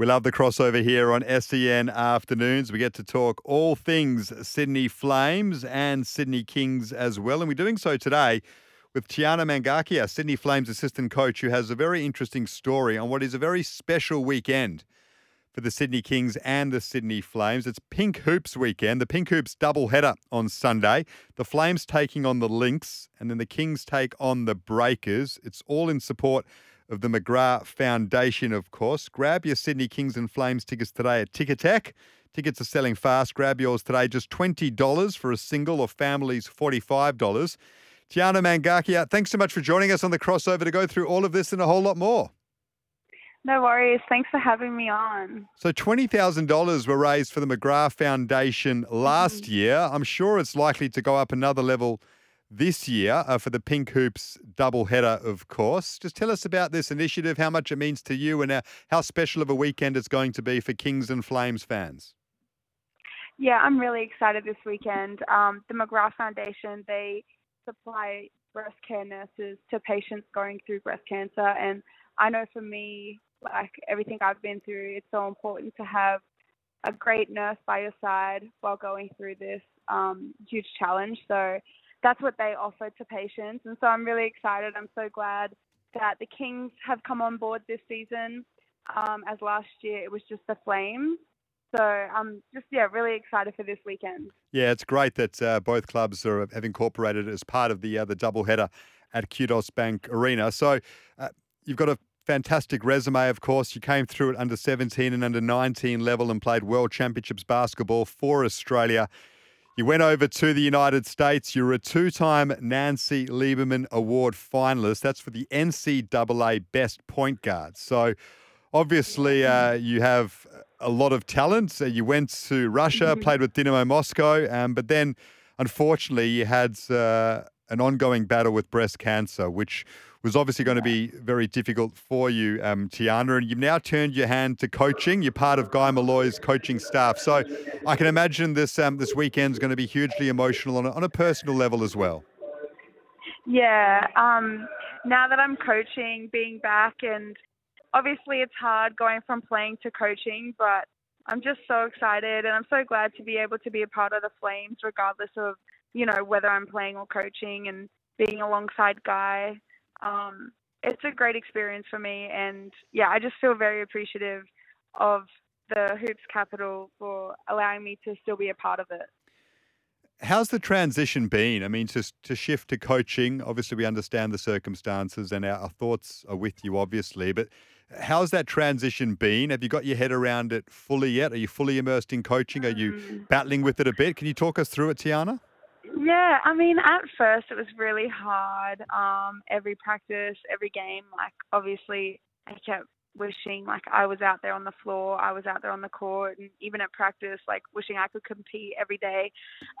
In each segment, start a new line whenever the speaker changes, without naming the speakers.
We love the crossover here on SEN afternoons. We get to talk all things Sydney Flames and Sydney Kings as well. And we're doing so today with Tiana Mangakahia, Sydney Flames assistant coach, who has a very interesting story on what is a very special weekend for the Sydney Kings and the Sydney Flames. It's Pink Hoops weekend, the Pink Hoops double header on Sunday. The Flames taking on the Lynx, and then the Kings take on the Breakers. It's all in support of the McGrath Foundation, of course. Grab your Sydney Kings and Flames tickets today at Ticketek. Tickets are selling fast. Grab yours today, just $20 for a single or families $45. Tiana Mangakahia, thanks so much for joining us on the crossover to go through all of this and a whole lot more.
No worries. Thanks for having me on.
So, $20,000 were raised for the McGrath Foundation last mm-hmm. year. I'm sure it's likely to go up another level this year uh, for the Pink Hoops double header, of course. Just tell us about this initiative, how much it means to you, and uh, how special of a weekend it's going to be for Kings and Flames fans.
Yeah, I'm really excited this weekend. Um, the McGrath Foundation, they supply breast care nurses to patients going through breast cancer. And I know for me, like everything I've been through, it's so important to have a great nurse by your side while going through this um, huge challenge. So that's what they offer to patients. And so I'm really excited. I'm so glad that the Kings have come on board this season. Um, as last year it was just the Flames. So I'm just yeah really excited for this weekend.
Yeah, it's great that uh, both clubs are, have incorporated as part of the uh, the double header at Qudos Bank Arena. So uh, you've got a fantastic resume, of course. You came through at under 17 and under 19 level and played World Championships basketball for Australia. You went over to the United States. You're a two time Nancy Lieberman Award finalist. That's for the NCAA Best Point Guard. So obviously, uh, you have a lot of talent. Uh, you went to Russia, mm-hmm. played with Dynamo Moscow, um, but then unfortunately, you had uh, an ongoing battle with breast cancer, which was obviously going to be very difficult for you, um, Tiana. And you've now turned your hand to coaching. You're part of Guy Molloy's coaching staff. So I can imagine this um, this weekend's going to be hugely emotional on a, on a personal level as well.
Yeah. Um, now that I'm coaching, being back, and obviously it's hard going from playing to coaching, but I'm just so excited and I'm so glad to be able to be a part of the Flames, regardless of you know whether I'm playing or coaching, and being alongside Guy um, it's a great experience for me, and yeah, I just feel very appreciative of the Hoops Capital for allowing me to still be a part of it.
How's the transition been? I mean, to, to shift to coaching, obviously, we understand the circumstances and our, our thoughts are with you, obviously, but how's that transition been? Have you got your head around it fully yet? Are you fully immersed in coaching? Are you mm. battling with it a bit? Can you talk us through it, Tiana?
Yeah, I mean, at first it was really hard. Um, every practice, every game, like obviously, I kept wishing like I was out there on the floor, I was out there on the court, and even at practice, like wishing I could compete every day.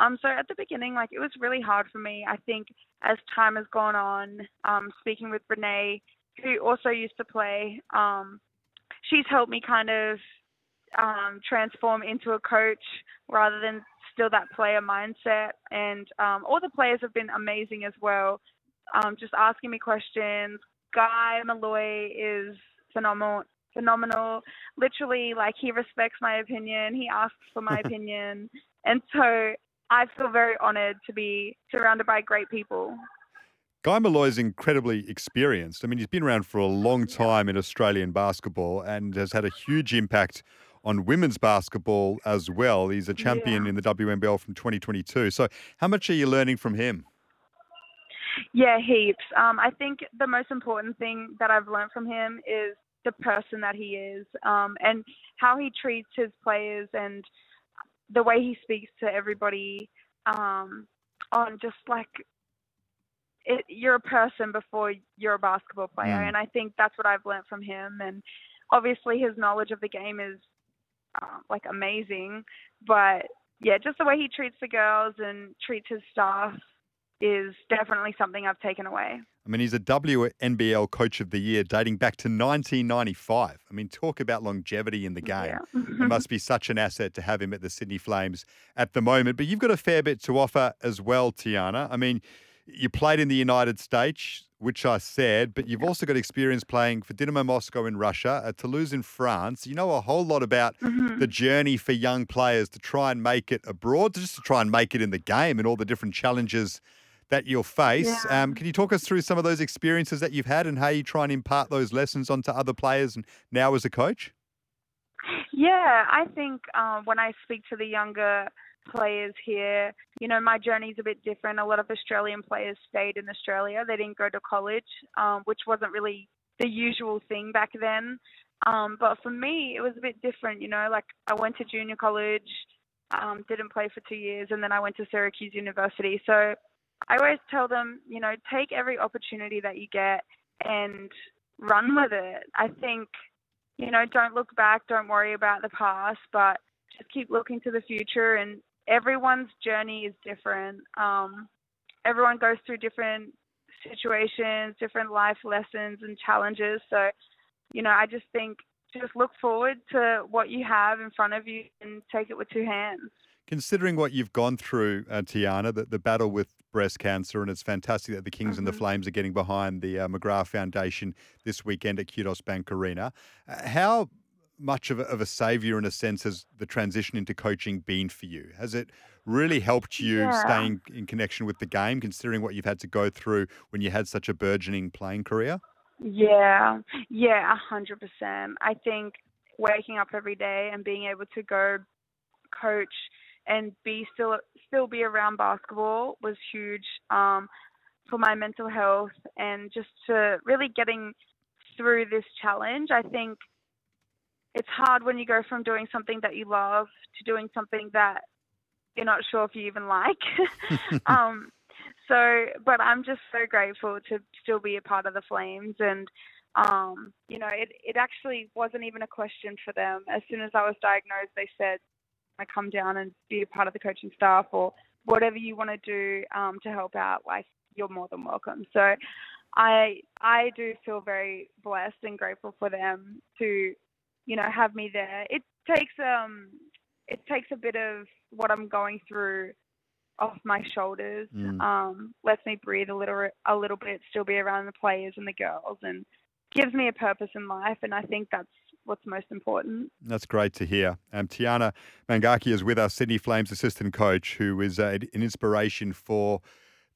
Um, so at the beginning, like it was really hard for me. I think as time has gone on, um, speaking with Renee, who also used to play, um, she's helped me kind of um, transform into a coach rather than still that player mindset. And um, all the players have been amazing as well. Um, just asking me questions. Guy Molloy is phenomenal. Phenomenal. Literally, like he respects my opinion. He asks for my opinion, and so I feel very honoured to be surrounded by great people.
Guy Molloy is incredibly experienced. I mean, he's been around for a long time in Australian basketball and has had a huge impact on women's basketball as well. He's a champion yeah. in the WNBL from 2022. So, how much are you learning from him?
Yeah, heaps. Um, I think the most important thing that I've learned from him is the person that he is um, and how he treats his players and the way he speaks to everybody um, on just like it, you're a person before you're a basketball player. Mm. And I think that's what I've learned from him. And obviously, his knowledge of the game is um, like amazing. But yeah, just the way he treats the girls and treats his staff is definitely something I've taken away.
I mean, he's a WNBL Coach of the Year dating back to 1995. I mean, talk about longevity in the game. Yeah. it must be such an asset to have him at the Sydney Flames at the moment. But you've got a fair bit to offer as well, Tiana. I mean, you played in the United States, which I said, but you've also got experience playing for Dynamo Moscow in Russia, at Toulouse in France. You know a whole lot about
Mhm.
the journey for young players to try and make it abroad, just to try and make it in the game and all the different challenges that you'll face.
Yeah.
Um, can you talk us through some of those experiences that you've had and how you try and impart those lessons onto other players and now as a coach?
Yeah, I think um, when I speak to the younger players here, you know, my journey's a bit different. A lot of Australian players stayed in Australia. They didn't go to college, um, which wasn't really the usual thing back then. Um, but for me, it was a bit different. You know, like I went to junior college, um, didn't play for two years, and then I went to Syracuse University. So I always tell them, you know, take every opportunity that you get and run with it. I think you know, don't look back, don't worry about the past, but just keep looking to the future. And everyone's journey is different. Um, everyone goes through different situations, different life lessons and challenges. So, you know, I just think just look forward to what you have in front of you and take it with two hands.
Considering what you've gone through, uh, Tiana, the, the battle with breast cancer, and it's fantastic that the Kings and the
Mhm.
Flames are getting behind the uh, McGrath Foundation this weekend at Qudos Bank Arena. Uh, how much of a, of a saviour, in a sense, has the transition into coaching been for you? Has it really helped you
Yeah.
staying in connection with the game, considering what you've had to go through when you had such a burgeoning playing career?
Yeah, yeah, a hundred percent. I think waking up every day and being able to go coach and be still still be around basketball was huge um, for my mental health and just to really getting through this challenge. I think it's hard when you go from doing something that you love to doing something that you're not sure if you even like. um, so, but I'm just so grateful to still be a part of the Flames, and um, you know, it it actually wasn't even a question for them. As soon as I was diagnosed, they said, "I come down and be a part of the coaching staff, or whatever you want to do um, to help out. Like, you're more than welcome." So, I I do feel very blessed and grateful for them to, you know, have me there. It takes um it takes a bit of what I'm going through off my shoulders.
Mm.
Um, lets me breathe a little a little bit, still be around the players and the girls, and gives me a purpose in life. And I think that's what's most important.
That's great to hear. Um, Tiana Mangakahia is with us, Sydney Flames assistant coach, who is uh, an inspiration for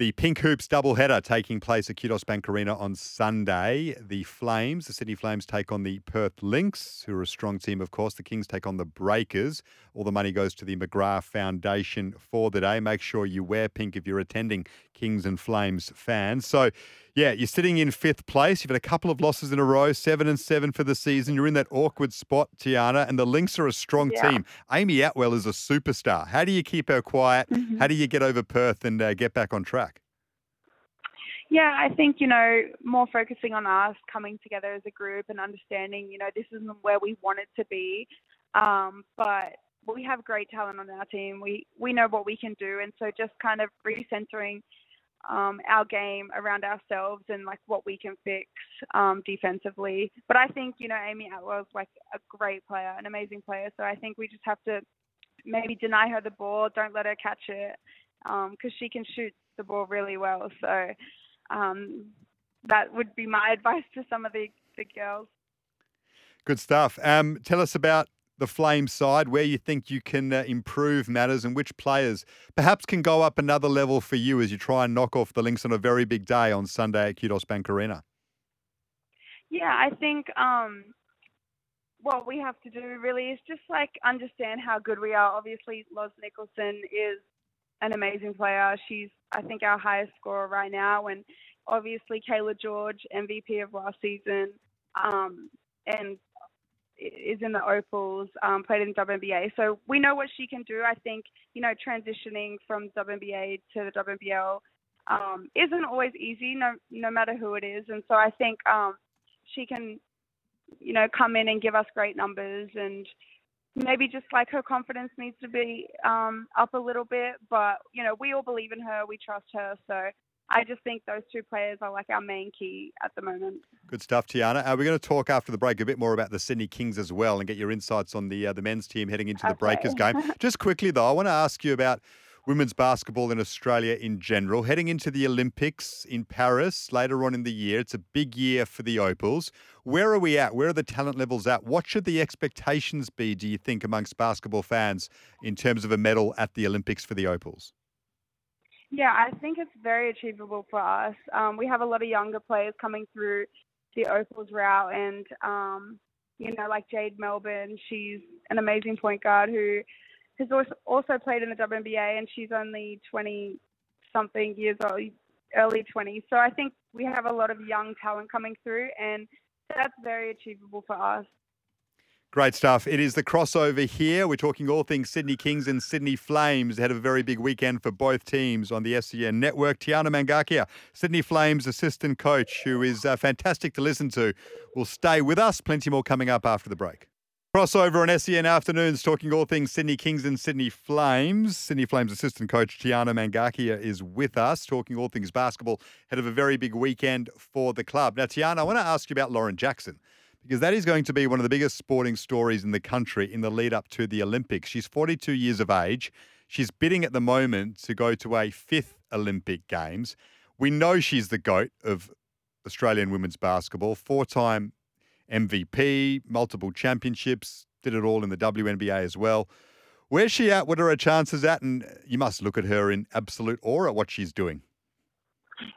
the Pink Hoops doubleheader taking place at Qudos Bank Arena on Sunday. The Flames, the Sydney Flames, take on the Perth Lynx, who are a strong team, of course. The Kings take on the Breakers. All the money goes to the McGrath Foundation for the day. Make sure you wear pink if you're attending Kings and Flames fans. So, yeah, you're sitting in fifth place. You've had a couple of losses in a row, seven and seven for the season. You're in that awkward spot, Tiana, and the Lynx are a strong
Yeah.
team. Amy Atwell is a superstar. How do you keep her quiet?
Mhm.
How do you get over Perth and uh, get back on track?
Yeah, I think, you know, more focusing on us coming together as a group and understanding, you know, this isn't where we want it to be. Um, but we have great talent on our team. We we know what we can do and so just kind of recentering um, our game around ourselves and like what we can fix um, defensively. But I think, you know, Amy Atwell's like a great player, an amazing player. So I think we just have to maybe deny her the ball, don't let her catch it, because she can shoot the ball really well. So um, that would be my advice to some of the, the girls.
Good stuff. Um, tell us about the Flame side, where you think you can uh, improve matters and which players perhaps can go up another level for you as you try and knock off the Lynx on a very big day on Sunday at Qudos Bank Arena.
Yeah, I think um, what we have to do really is just like understand how good we are. Obviously, Loz Nicholson is an amazing player. She's, I think, our highest scorer right now, and obviously Kayla George, MVP of last season, um, and is in the Opals, um, played in WNBA. So we know what she can do. I think you know transitioning from WNBA to the WNBL um, isn't always easy, no no matter who it is. And so I think um, she can, you know, come in and give us great numbers and maybe just like her confidence needs to be um, up a little bit. But you know, we all believe in her, we trust her, so. I just think those two players are like our main key at the moment.
Good stuff, Tiana. Uh, we're going to talk after the break a bit more about the Sydney Kings as well and get your insights on the uh, the men's team heading into the Breakers game. Just quickly though, I want to ask you about women's basketball in Australia in general. Heading into the Olympics in Paris later on in the year, it's a big year for the Opals. Where are we at? Where are the talent levels at? What should the expectations be, do you think, amongst basketball fans in terms of a medal at the Olympics for the Opals?
Yeah, I think it's very achievable for us. Um, we have a lot of younger players coming through the Opals route, and um, you know, like Jade Melbourne, she's an amazing point guard who has also played in the WNBA, and she's only 20 something years old, early 20s. So I think we have a lot of young talent coming through, and that's very achievable for us.
Great stuff. It is the crossover here. We're talking all things Sydney Kings and Sydney Flames. Had a very big weekend for both teams on the SEN network. Tiana Mangakahia, Sydney Flames assistant coach, who is uh, fantastic to listen to, will stay with us. Plenty more coming up after the break. Crossover on SEN afternoons, talking all things Sydney Kings and Sydney Flames. Sydney Flames assistant coach Tiana Mangakahia is with us, talking all things basketball. Head of a very big weekend for the club. Now, Tiana, I want to ask you about Lauren Jackson because that is going to be one of the biggest sporting stories in the country in the lead up to the Olympics. She's 42 years of age. She's bidding at the moment to go to a fifth Olympic Games. We know she's the GOAT of Australian women's basketball, four time MVP, multiple championships, did it all in the WNBA as well. Where's she at? What are her chances at? And you must look at her in absolute awe at what she's doing.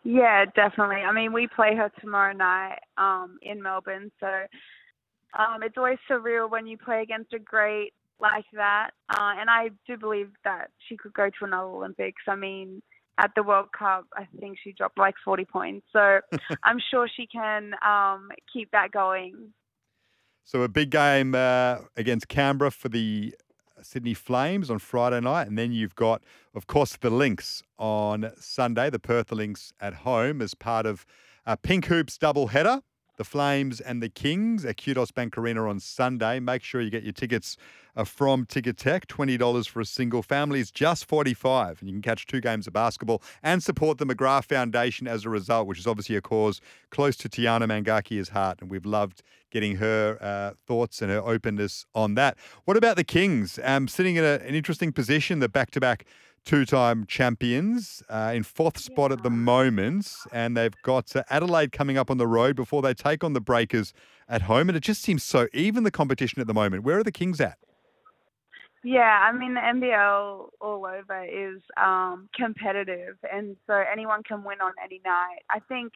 Yeah, definitely. I mean, we play her tomorrow night um, in Melbourne, so um, it's always surreal when you play against a great like that. Uh, and I do believe that she could go to another Olympics. I mean, at the World Cup, I think she dropped like 40 points. So I'm sure she can um, keep that going.
So a big game uh, against Canberra for the Sydney Flames on Friday night. And then you've got, of course, the Lynx on Sunday, the Perth Lynx at home as part of a Pink Hoops double header. The Flames and the Kings at Qudos Bank Arena on Sunday. Make sure you get your tickets uh, from Ticketek. $20 for a single family is just 45 And you can catch two games of basketball and support the McGrath Foundation as a result, which is obviously a cause close to Tiana Mangakahia's heart. And we've loved getting her uh, thoughts and her openness on that. What about the Kings? Um, sitting in a, an interesting position, the back to back two time champions uh, in fourth spot at the moment. And they've got uh, Adelaide coming up on the road before they take on the Breakers at home. And it just seems so even the competition at the moment. Where are the Kings at?
Yeah, I mean the NBL all over is um, competitive, and so anyone can win on any night. I think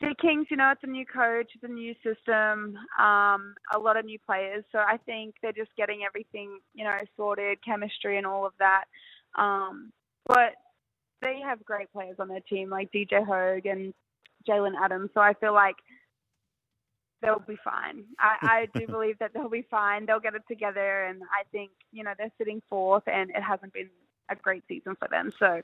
the Kings, you know, it's a new coach, it's a new system, um, a lot of new players. So I think they're just getting everything, you know, sorted, chemistry and all of that. Um, but they have great players on their team, like DJ Hogue and Jalen Adams. So I feel like they'll be fine. I, I do believe that they'll be fine. They'll get it together, and I think you know they're sitting fourth, and it hasn't been a great season for them. So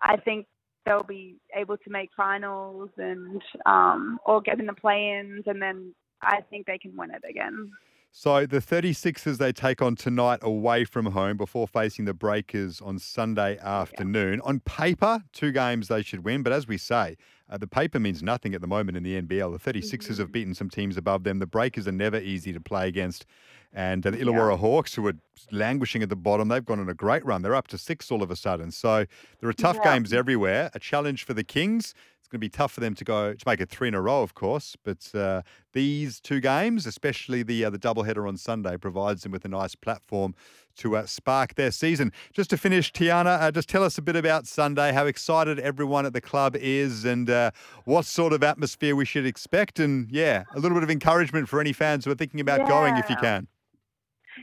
I think they'll be able to make finals and um, or get in the play-ins, and then I think they can win it again.
So the 36ers they take on tonight away from home before facing the Breakers on Sunday afternoon. Yeah. On paper, two games they should win, but as we say, uh, the paper means nothing at the moment in the NBL. The 36ers mm-hmm. have beaten some teams above them. The Breakers are never easy to play against. And uh, the Illawarra yeah. Hawks, who are languishing at the bottom, they've gone on a great run. They're up to six all of a sudden. So there are tough yeah. games everywhere. A challenge for the Kings It's going to be tough for them to go to make it three in a row, of course. But uh, these two games, especially the uh, the doubleheader on Sunday, provides them with a nice platform to uh, spark their season. Just to finish, Tiana, uh, just tell us a bit about Sunday, how excited everyone at the club is, and uh, what sort of atmosphere we should expect, and yeah, a little bit of encouragement for any fans who are thinking about yeah. going if you can.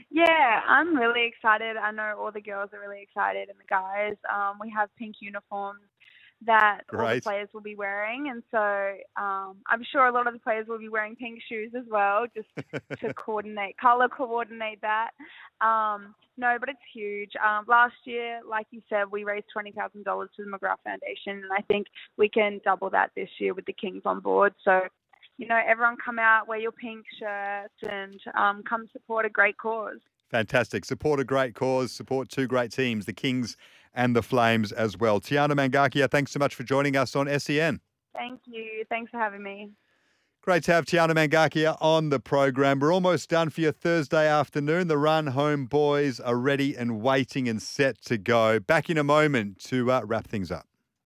Yeah, I'm really excited. I know all the girls are really excited and the guys. Um, we have pink uniforms that all the players will be wearing, and so um, I'm sure a lot of the players will be wearing pink shoes as well, just to coordinate, color coordinate that. Um, no, but it's huge. Um, last year, like you said, we raised twenty thousand dollars to the McGrath Foundation, and I think we can double that this year with the Kings on board. So, you know, everyone come out, wear your pink shirts, and um, come support a great cause.
Fantastic. Support a great cause, support two great teams, the Kings and the Flames as well. Tiana Mangakahia, thanks so much for joining us on SEN.
Thank you. Thanks for having me.
Great to have Tiana Mangakahia on the program. We're almost done for your Thursday afternoon. The run home boys are ready and waiting and set to go. Back in a moment to uh, wrap things up.